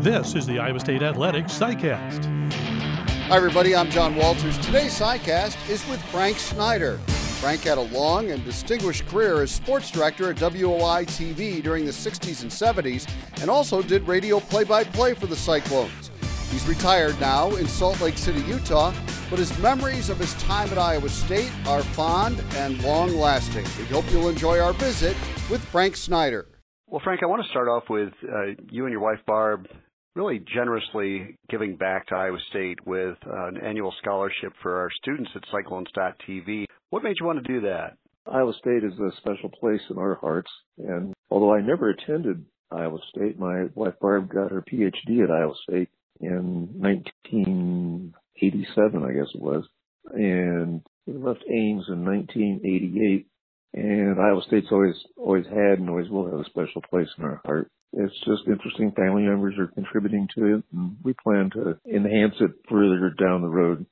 This is the Iowa State Athletics SciCast. Hi, everybody. I'm John Walters. Today's SciCast is with Frank Snyder. Frank had a long and distinguished career as sports director at WOI TV during the 60s and 70s and also did radio play by play for the Cyclones. He's retired now in Salt Lake City, Utah, but his memories of his time at Iowa State are fond and long lasting. We hope you'll enjoy our visit with Frank Snyder. Well, Frank, I want to start off with uh, you and your wife, Barb, really generously giving back to Iowa State with uh, an annual scholarship for our students at Cyclones.tv. What made you want to do that? Iowa State is a special place in our hearts, and although I never attended Iowa State, my wife Barb got her PhD at Iowa State in 1987, I guess it was, and we left Ames in 1988 and Iowa State's always always had and always will have a special place in our heart. It's just interesting. Family members are contributing to it, and we plan to enhance it further down the road.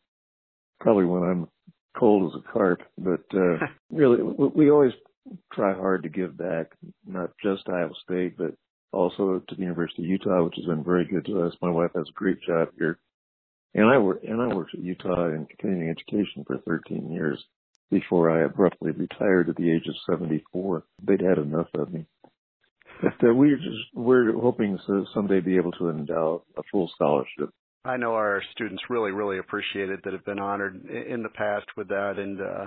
Probably when I'm cold as a carp, but uh, really, we always try hard to give back, not just Iowa State, but also to the University of Utah, which has been very good to us. My wife has a great job here, and I work and I worked at Utah in continuing education for 13 years before I abruptly retired at the age of 74. They'd had enough of me. But we're just we're hoping to someday be able to endow a full scholarship. I know our students really, really appreciate it that have been honored in the past with that, and uh,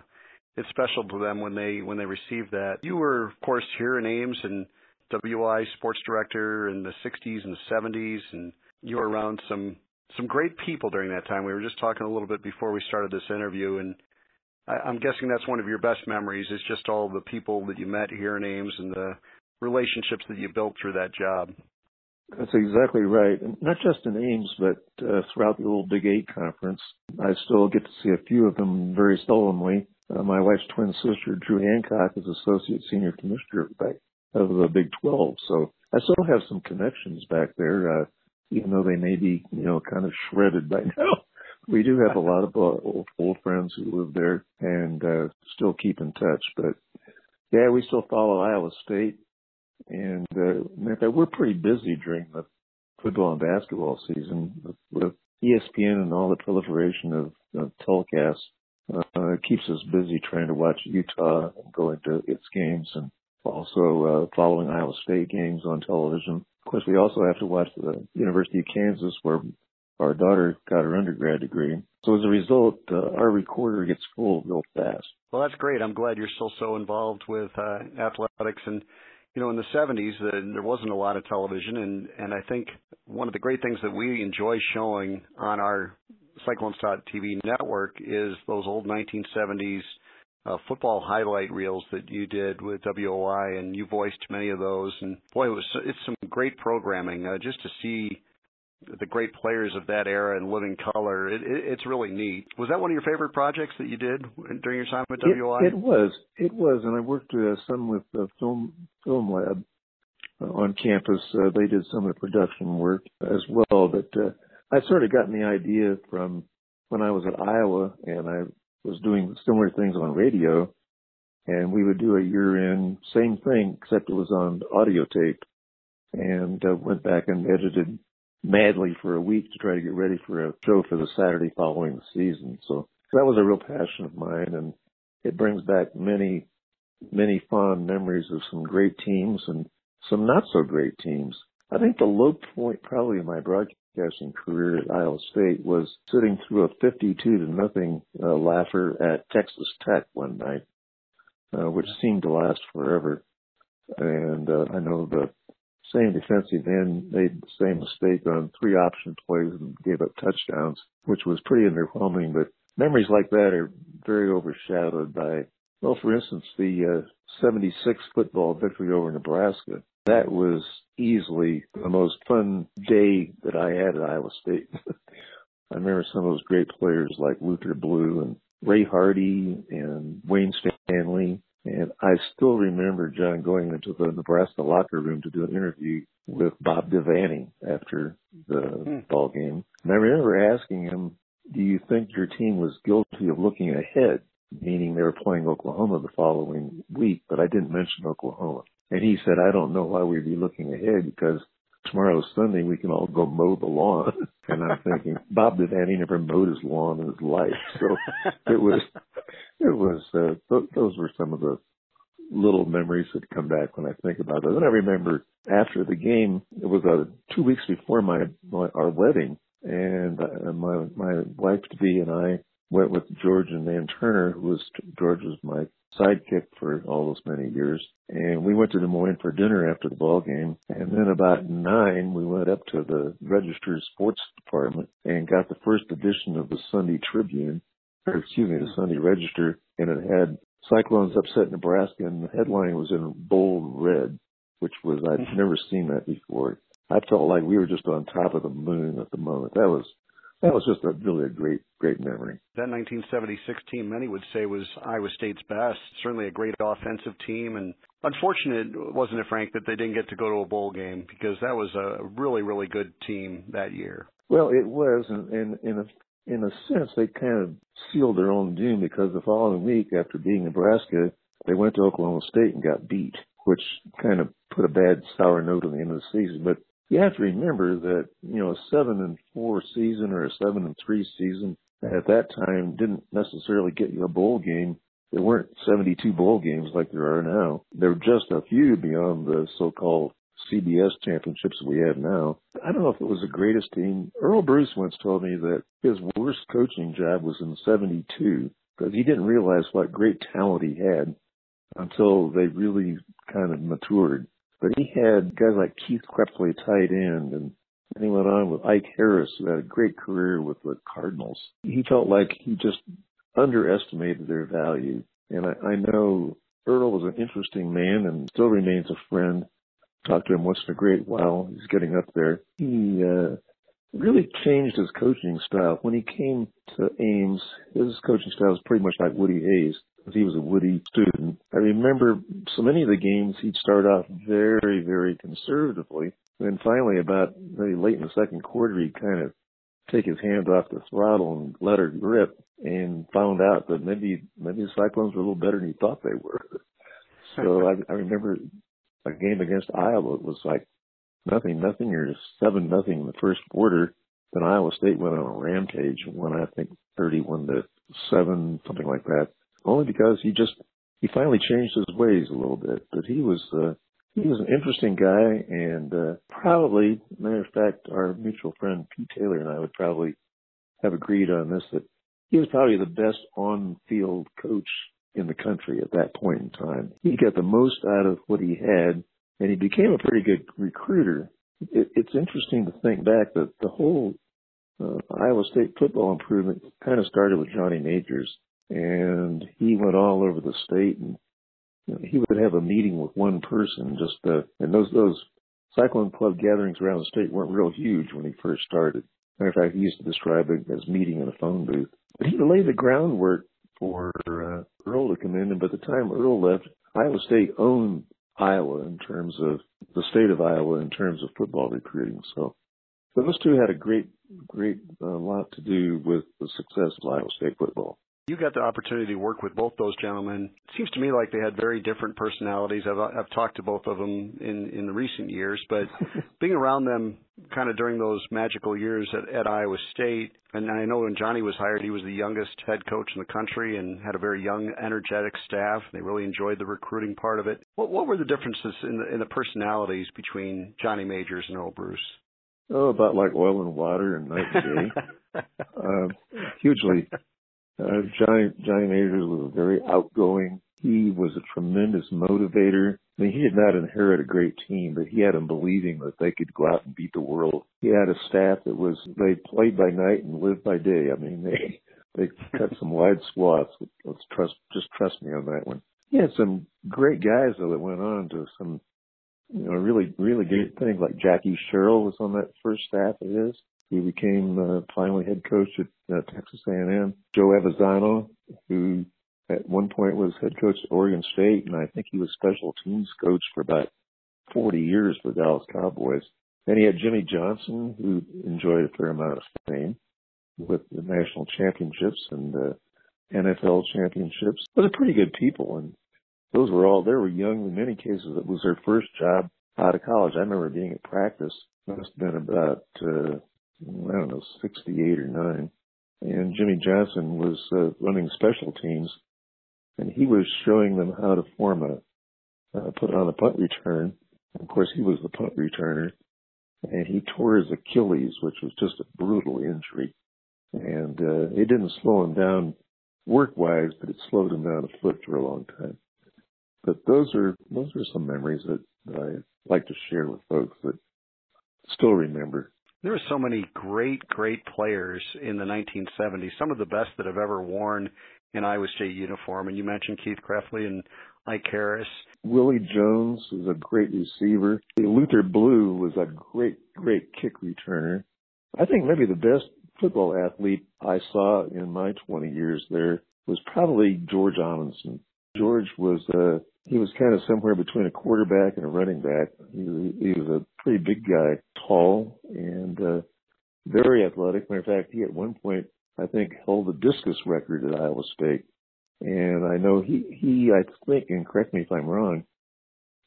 it's special to them when they when they receive that. You were, of course, here in Ames and WOI sports director in the 60s and the 70s, and you were around some some great people during that time. We were just talking a little bit before we started this interview, and I, am guessing that's one of your best memories is just all the people that you met here in Ames and the relationships that you built through that job. That's exactly right. Not just in Ames, but uh, throughout the old Big Eight conference. I still get to see a few of them very solemnly. Uh, my wife's twin sister, Dru Hancock, is associate senior commissioner of the Big 12. So I still have some connections back there, uh, even though they may be, you know, kind of shredded by now we do have a lot of old, old friends who live there and uh, still keep in touch. But yeah, we still follow Iowa State, and uh, in fact, we're pretty busy during the football and basketball season with ESPN and all the proliferation of, of telecasts. Uh, it keeps us busy trying to watch Utah and going to its games and also uh, following Iowa State games on television. Of course, we also have to watch the University of Kansas, where our daughter got her undergrad degree. So as a result, uh, our recorder gets full real fast. Well, that's great. I'm glad you're still so involved with uh, athletics. And you know, in the 70s, uh, there wasn't a lot of television, and and I think one of the great things that we enjoy showing on our Cyclones.tv network is those old 1970s uh, football highlight reels that you did with WOI, and you voiced many of those. And boy, it was it's some great programming uh, just to see the great players of that era in living color. It, it, it's really neat. Was that one of your favorite projects that you did during your time at WOI? It, it was. It was, and I worked uh, some with the film film lab uh, on campus. Uh, they did some of the production work as well. But uh, I sort of gotten the idea from when I was at Iowa, and I was doing similar things on radio. And we would do a year-end same thing, except it was on audio tape, and uh, went back and edited madly for a week to try to get ready for a show for the Saturday following the season. So that was a real passion of mine and it brings back many, many fond memories of some great teams and some not so great teams. I think the low point probably in my broadcasting career at Iowa State was sitting through a 52 to nothing uh, laugher at Texas Tech one night, uh, which seemed to last forever. And uh, I know the same defensive end made the same mistake on three option plays and gave up touchdowns, which was pretty underwhelming. But memories like that are very overshadowed by, well, for instance, the uh, 76 football victory over Nebraska. That was easily the most fun day that I had at Iowa State. I remember some of those great players like Luther Blue and Ray Hardy and Wayne Stanley and I still remember John going into the Nebraska locker room to do an interview with Bob Devaney after the hmm. ball game. And I remember asking him, do you think your team was guilty of looking ahead, meaning they were playing Oklahoma the following week, but I didn't mention Oklahoma. And he said, I don't know why we'd be looking ahead because tomorrow's Sunday, we can all go mow the lawn. And I'm thinking, Bob Devaney never mowed his lawn in his life. So it was, it was, uh, th- those were some of the little memories that come back when I think about it. And I remember after the game, it was uh, two weeks before my, my our wedding, and uh, my my wife to be and I went with George and Nan Turner, who was George was my sidekick for all those many years. And we went to Des Moines for dinner after the ball game. And then about nine, we went up to the Register Sports Department and got the first edition of the Sunday Tribune, or excuse me, the Sunday Register, and it had Cyclones upset Nebraska, and the headline was in bold red, which was I'd mm-hmm. never seen that before. I felt like we were just on top of the moon at the moment. That was that was just a really a great great memory. That 1976 team, many would say, was Iowa State's best. Certainly a great offensive team, and unfortunate wasn't it, Frank, that they didn't get to go to a bowl game because that was a really really good team that year. Well, it was, and, and in a in a sense, they kind of sealed their own doom because the following week, after beating Nebraska, they went to Oklahoma State and got beat, which kind of put a bad sour note on the end of the season. But you have to remember that you know a seven and four season or a seven and three season at that time didn't necessarily get you a bowl game. There weren't 72 bowl games like there are now. There were just a few beyond the so-called BCS championships we have now. I don't know if it was the greatest team. Earle Bruce once told me that his worst coaching job was in 72 because he didn't realize what great talent he had until they really kind of matured. But he had guys like Keith Krepfle, tight end, and then he went on with Ike Harris, who had a great career with the Cardinals. He felt like he just underestimated their value. And I, I know Earle was an interesting man and still remains a friend. Talked to him once in a great while. He's getting up there. He uh, really changed his coaching style. When he came to Ames, his coaching style was pretty much like Woody Hayes he was a Woody student. I remember so many of the games he'd start off very, very conservatively. And finally, about maybe late in the second quarter, he'd kind of take his hand off the throttle and let her grip and found out that maybe maybe the Cyclones were a little better than he thought they were. so I, I remember a game against Iowa. It was like nothing, nothing, or seven nothing in the first quarter. Then Iowa State went on a rampage won, I think, thirty-one to seven, something like that only because he just he finally changed his ways a little bit. But he was uh, he was an interesting guy, and uh, probably, matter of fact, our mutual friend Pete Taylor and I would probably have agreed on this that he was probably the best on-field coach in the country at that point in time. He got the most out of what he had, and he became a pretty good recruiter. It, it's interesting to think back that the whole uh, Iowa State football improvement kind of started with Johnny Majors and he went all over the state and you know, he would have a meeting with one person just uh and those those cyclone club gatherings around the state weren't real huge when he first started. Matter of fact, he used to describe it as meeting in a phone booth. But he laid the groundwork for uh, Earle to come in, and by the time Earle left, Iowa State owned Iowa in terms of the state of Iowa in terms of football recruiting. So those two had a great, great uh, lot to do with the success of Iowa State football. You got the opportunity to work with both those gentlemen. It seems to me like they had very different personalities. I've, I've talked to both of them in, in the recent years, but being around them kind of during those magical years at, at Iowa State, and I know when Johnny was hired, he was the youngest head coach in the country and had a very young, energetic staff. They really enjoyed the recruiting part of it. What, what were the differences in the, in the personalities between Johnny Majors and Earle Bruce? Oh, about like oil and water and night and day. uh, hugely uh, Johnny, Johnny Majors was very outgoing. He was a tremendous motivator. I mean, he did not inherit a great team, but he had them believing that they could go out and beat the world. He had a staff that was, they played by night and lived by day. I mean, they, they cut some wide swaths. Let's trust, just trust me on that one. He had some great guys though that went on to some, you know, really, really great things like Jackie Sherrill was on that first staff of his. He became uh, finally head coach at uh, Texas A&M. Joe Avezzano, who at one point was head coach at Oregon State, and I think he was special teams coach for about 40 years for Dallas Cowboys. Then he had Jimmy Johnson, who enjoyed a fair amount of fame with the national championships and uh, NFL championships. But they're pretty good people, and those were all they were young in many cases. It was their first job out of college. I remember being at practice. Must have been about uh, I don't know, 68 or 9. And Jimmy Johnson was uh, running special teams, and he was showing them how to form a, uh, put on a punt return. Of course, he was the punt returner, and he tore his Achilles, which was just a brutal injury. And uh, it didn't slow him down work-wise, but it slowed him down a foot for a long time. But those are those are some memories that, that I like to share with folks that still remember there were so many great, great players in the 1970s. Some of the best that have ever worn an Iowa State uniform. And you mentioned Keith Krepfle and Ike Harris. Willie Jones was a great receiver. Luther Blue was a great, great kick returner. I think maybe the best football athlete I saw in my 20 years there was probably George Amundson. George was uh he was kind of somewhere between a quarterback and a running back. He he was a pretty big guy, tall and uh very athletic. Matter of fact, he at one point I think held the discus record at Iowa State. And I know he he I think and correct me if I'm wrong,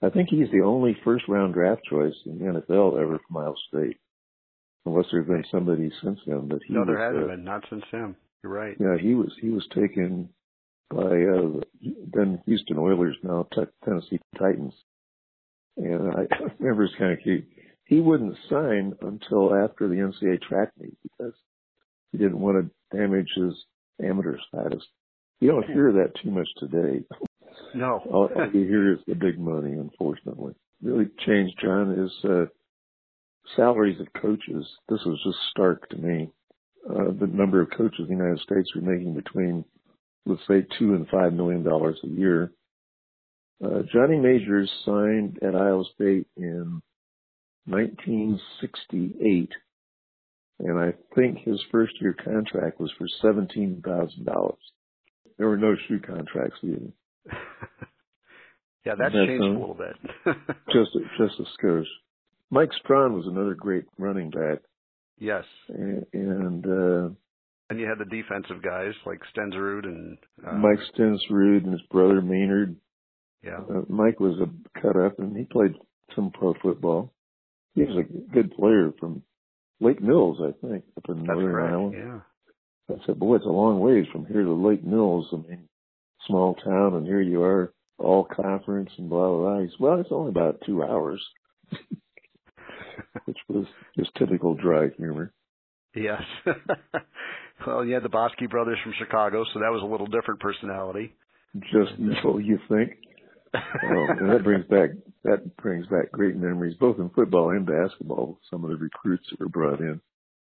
I think he's the only first round draft choice in the NFL ever from Iowa State. Unless there's been somebody since him, but he no, there was, hasn't uh, been. Not since him. You're right. Yeah, he was he was taken by uh, then Houston Oilers, now Tennessee Titans. And I remember it's kind of cute. He wouldn't sign until after the NCAA track meet because he didn't want to damage his amateur status. You don't hear that too much today. No. all, all you hear is the big money, unfortunately. Really changed, John, is uh, salaries of coaches. This was just stark to me. Uh, the number of coaches in the United States were making between let's say two and five million dollars a year. Uh, Johnny Majors signed at Iowa State in 1968, and I think his first year contract was for seventeen thousand dollars. There were no shoe contracts either. yeah, that's, That's, changed um, a little bit. Just a, just a skosh. Mike Strachan was another great running back, yes. and, and uh, And you had the defensive guys like Stensrud and uh, Mike Stensrud and his brother Maynard. Yeah. Uh, Mike was a cut up, and he played some pro football. He was a good player from Lake Mills, I think, up in That's Northern. Iowa. Yeah. I said, boy, it's a long ways from here to Lake Mills. I mean, small town, and here you are, all conference and blah, blah, blah. He said, well, it's only about two hours, which was just typical dry humor. Yes. well, you had the Bosky brothers from Chicago, so that was a little different personality. Just so you think. And that brings back that brings back great memories, both in football and basketball. Some of the recruits that were brought in.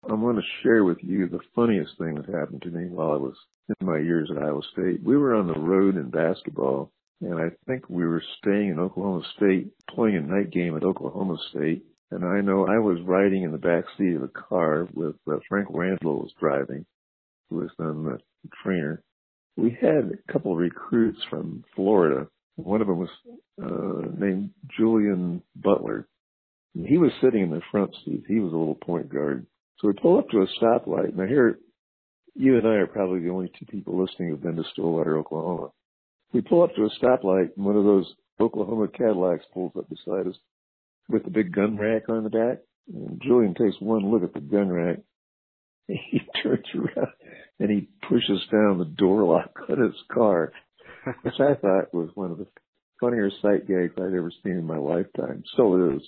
I want to share with you the funniest thing that happened to me while I was in my years at Iowa State. We were on the road in basketball, and I think we were staying in Oklahoma State, playing a night game at Oklahoma State. And I know I was riding in the back seat of a car with uh, Frank Randall was driving, who was then the trainer. We had a couple of recruits from Florida. One of them was uh, named Julian Butler. And he was sitting in the front seat. He was a little point guard. So we pull up to a stoplight. Now here, you and I are probably the only two people listening who've been to Stillwater, Oklahoma. We pull up to a stoplight and one of those Oklahoma Cadillacs pulls up beside us with the big gun rack on the back. And Julian takes one look at the gun rack. He turns around and he pushes down the door lock on his car, which I thought was one of the funnier sight gags I'd ever seen in my lifetime. Still is.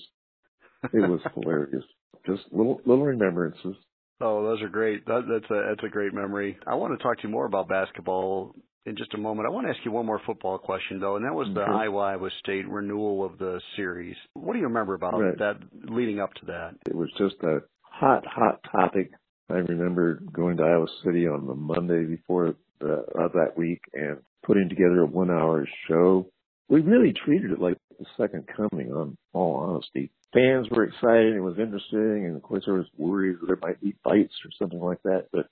It was hilarious. Just little little remembrances. Oh, those are great. That, that's a that's a great memory. I want to talk to you more about basketball in just a moment. I want to ask you one more football question though, and that was the Sure. Iowa Iowa State renewal of the series. What do you remember about Right. that leading up to that? It was just a hot, hot topic. I remember going to Iowa City on the Monday before the, of that week and putting together a one hour show. We really treated it like the second coming on all honesty. Fans were excited, it was interesting, and of course there was worries that there might be fights or something like that, but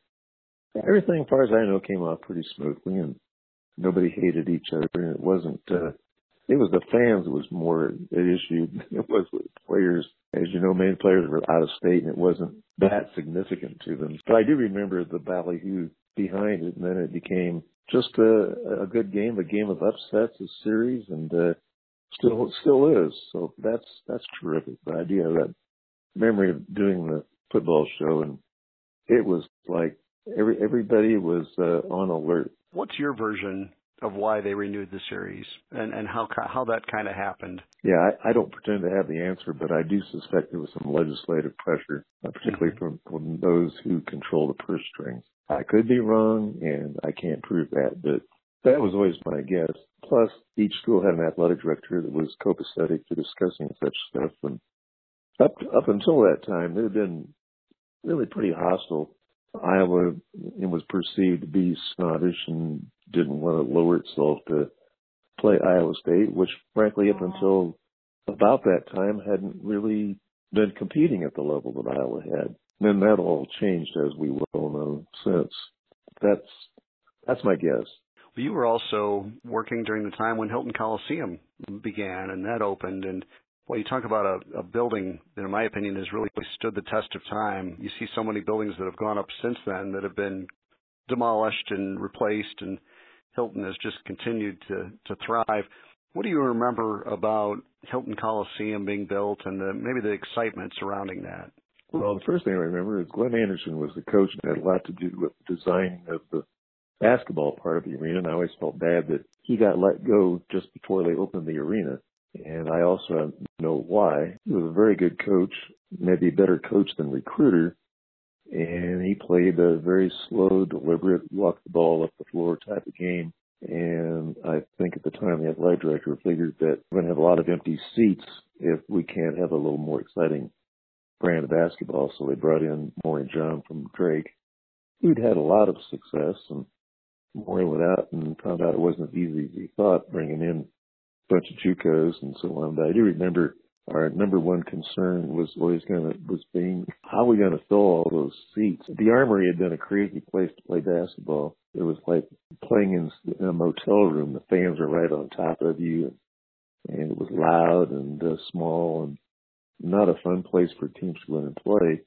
everything as far as I know came off pretty smoothly and nobody hated each other and it wasn't uh it was the fans that was more at issue than it was with players. As you know, main players were out of state and it wasn't that significant to them. But I do remember the ballyhoo behind it and then it became just a, a good game, a game of upsets, a series and uh still still is. So that's that's terrific. The idea of that memory of doing the football show, and it was like every everybody was uh, on alert. What's your version of why they renewed the series and and how how that kind of happened? Yeah, I, I don't pretend to have the answer, but I do suspect there was some legislative pressure, uh, particularly mm-hmm. from, from those who control the purse strings. I could be wrong, and I can't prove that, but that was always my guess. Plus, each school had an athletic director that was copacetic to discussing such stuff, and up up until that time, it had been really pretty hostile. Iowa it was perceived to be snobbish and didn't want to lower itself to play Iowa State, which frankly up until about that time hadn't really been competing at the level that Iowa had. And then that all changed as we well know since. That's that's my guess. But you were also working during the time when Hilton Coliseum began and that opened and well, you talk about a, a building that, in my opinion, has really stood the test of time. You see so many buildings that have gone up since then that have been demolished and replaced, and Hilton has just continued to, to thrive. What do you remember about Hilton Coliseum being built and the, maybe the excitement surrounding that? Well, the first thing I remember is Glenn Anderson was the coach and had a lot to do with the designing of the basketball part of the arena. And I always felt bad that he got let go just before they opened the arena. And I also know why. He was a very good coach, maybe a better coach than recruiter. And he played a very slow, deliberate, walk the ball up the floor type of game. And I think at the time the athletic director figured that we're going to have a lot of empty seats if we can't have a little more exciting brand of basketball. So they brought in Maury John from Drake, who'd had a lot of success and Maury went out and found out it wasn't as easy as he thought bringing in a bunch of JUCOs and so on. But I do remember our number one concern was always going to was being how are we going to fill all those seats. The Armory had been a crazy place to play basketball. It was like playing in, a motel room. The fans are right on top of you, and, it was loud and uh, small and not a fun place for teams to go and play.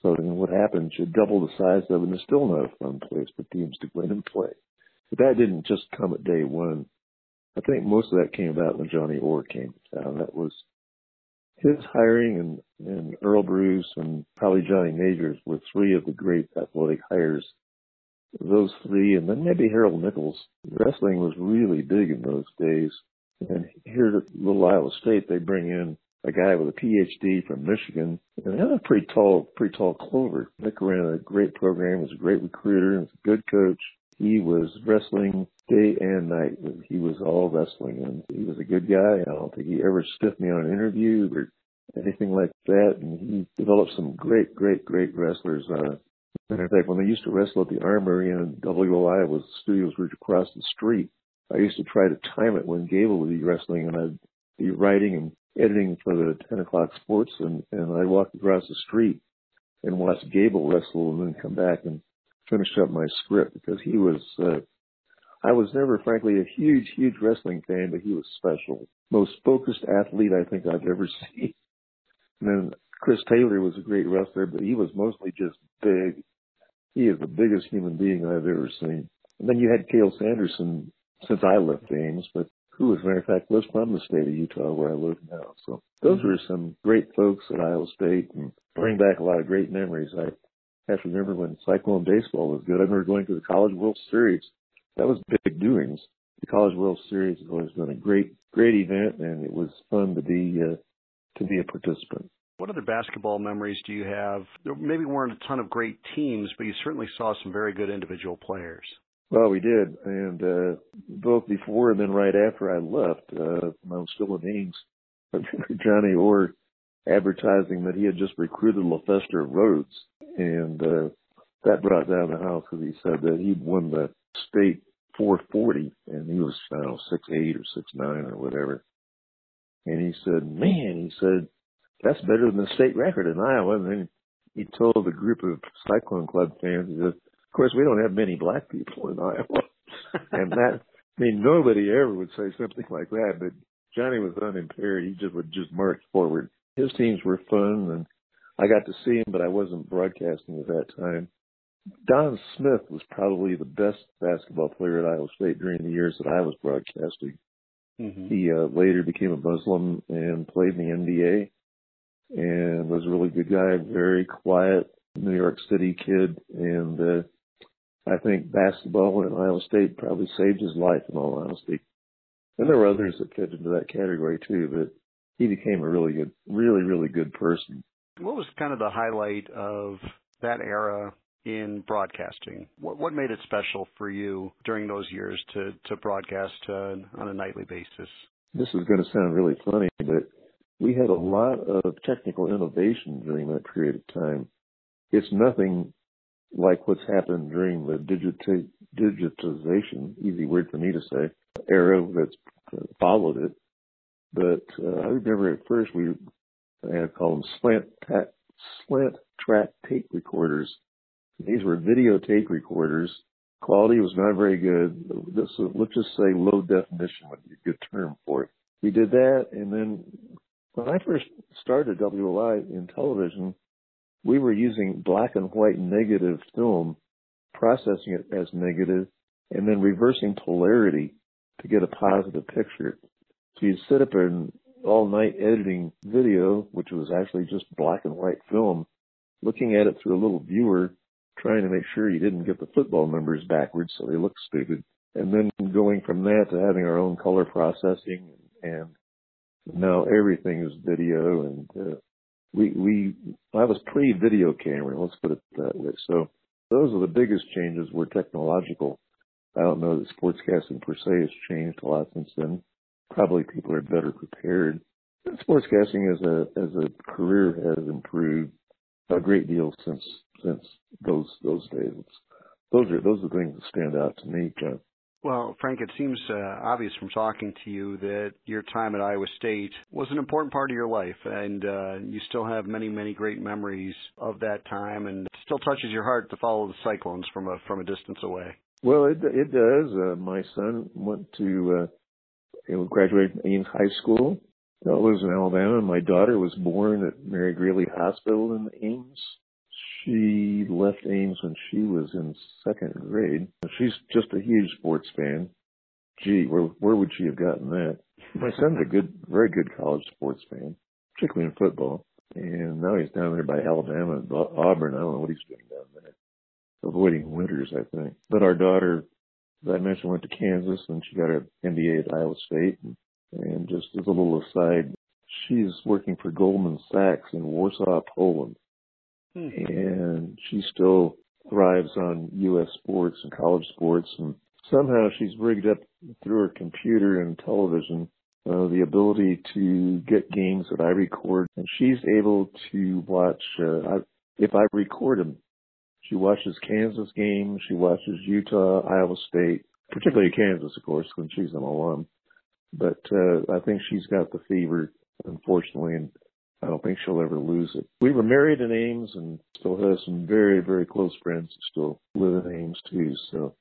So what happened? You double the size of it, and it's still not a fun place for teams to go in and play. But that didn't just come at day one. I think most of that came about when Johnny Orr came to town. That was his hiring and, and Earle Bruce and probably Johnny Majors were three of the great athletic hires. Those three, and then maybe Harold Nichols. Wrestling was really big in those days. And here at Little Iowa State, they bring in a guy with a PhD from Michigan, and had a pretty tall, pretty tall clover. Nick ran a great program, was a great recruiter, was a good coach. He was wrestling day and night. He was all wrestling, and he was a good guy. I don't think he ever stiffed me on an interview or anything like that. And he developed some great, great, great wrestlers. Uh, matter of fact, when they used to wrestle at the Armory in WOI, was studios were across the street. I used to try to time it when Gable would be wrestling, and I'd be writing and editing for the 10 o'clock sports and, and I'd walk across the street and watch Gable wrestle and then come back and finish up my script because he was, uh, I was never frankly a huge, huge wrestling fan, but he was special. Most focused athlete I think I've ever seen. And then Chris Taylor was a great wrestler, but he was mostly just big. He is the biggest human being I've ever seen. And then you had Cael Sanderson since I left Ames, but who, as a matter of fact, lives from the state of Utah where I live now. So those mm-hmm. were some great folks at Iowa State and bring back a lot of great memories. I have to remember when Cyclone baseball was good. I remember going to the College World Series. That was big doings. The College World Series has always been a great, great event, and it was fun to be uh, to be a participant. What other basketball memories do you have? There maybe weren't a ton of great teams, but you certainly saw some very good individual players. Well, we did, and uh, both before and then right after I left, uh, when I was still in Ames, I remember Johnny Orr advertising that he had just recruited LaFester Rhodes, and uh, that brought down the house because he said that he'd won the state 440, and he was I don't know six eight or six nine or whatever, and he said, "Man," he said, "that's better than the state record in Iowa." And then he told a group of Cyclone Club fans, he said, of course, we don't have many black people in Iowa, and that I mean nobody ever would say something like that. But Johnny was unimpaired; he just would just march forward. His teams were fun, and I got to see him, but I wasn't broadcasting at that time. Don Smith was probably the best basketball player at Iowa State during the years that I was broadcasting. Mm-hmm. He uh, later became a Muslim and played in the NBA and was a really good guy, very quiet New York City kid. And uh, I think basketball at Iowa State probably saved his life in all honesty. And there were others that fit into that category too, but he became a really good, really, really good person. What was kind of the highlight of that era in broadcasting? What, what made it special for you during those years to, to broadcast uh, on a nightly basis? This is going to sound really funny, but we had a lot of technical innovation during that period of time. It's nothing like what's happened during the digita- digitization, easy word for me to say, era that's followed it. But uh, I remember at first we had call them slant ta- slant track tape recorders. These were video tape recorders. Quality was not very good. This let's just say low definition would be a good term for it. We did that, and then when I first started WOI in television, we were using black and white negative film, processing it as negative, and then reversing polarity to get a positive picture. So you'd sit up and all night editing video, which was actually just black and white film, looking at it through a little viewer, trying to make sure you didn't get the football numbers backwards so they look stupid. And then going from that to having our own color processing and now everything is video and uh, we we I was pre video camera, let's put it that way. So those are the biggest changes were technological. I don't know that sportscasting per se has changed a lot since then. Probably people are better prepared. Sportscasting as a as a career has improved a great deal since since those those days. those are those are the things that stand out to me, John. Well, Frank, it seems uh, obvious from talking to you that your time at Iowa State was an important part of your life, and uh, you still have many, many great memories of that time, and it still touches your heart to follow the Cyclones from a from a distance away. Well, it it does. Uh, my son went to uh, graduated from Ames High School. That was in Alabama. My daughter was born at Mary Greeley Hospital in Ames. She left Ames when she was in second grade. She's just a huge sports fan. Gee, where where would she have gotten that? My son's a good, very good college sports fan, particularly in football. And now he's down there by Alabama and Auburn. I don't know what he's doing down there. Avoiding winters, I think. But our daughter, as I mentioned, went to Kansas and she got her MBA at Iowa State. And, and just as a little aside, she's working for Goldman Sachs in Warsaw, Poland. Hmm. And she still thrives on U.S. sports and college sports. And somehow she's rigged up through her computer and television uh, the ability to get games that I record. And she's able to watch, uh, I, if I record them, she watches Kansas games, she watches Utah, Iowa State, particularly Kansas, of course, when she's an alum. But uh, I think she's got the fever, unfortunately, and I don't think she'll ever lose it. We were married in Ames and still have some very, very close friends who still live in Ames too. So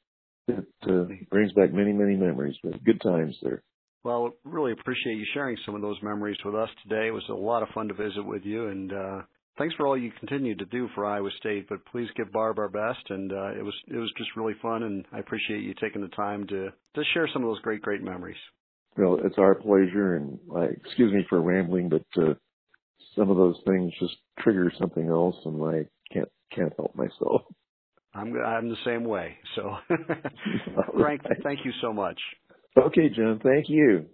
it uh, brings back many, many memories. But good times there. Well, really appreciate you sharing some of those memories with us today. It was a lot of fun to visit with you, and uh, thanks for all you continue to do for Iowa State. But please give Barb our best, and uh, it was it was just really fun, and I appreciate you taking the time to to share some of those great, great memories. Well, it's our pleasure, and I, excuse me for rambling, but uh, some of those things just trigger something else, and I can't can't help myself. I'm I'm the same way. So, Frank, thank you so much. Okay, John. Thank you.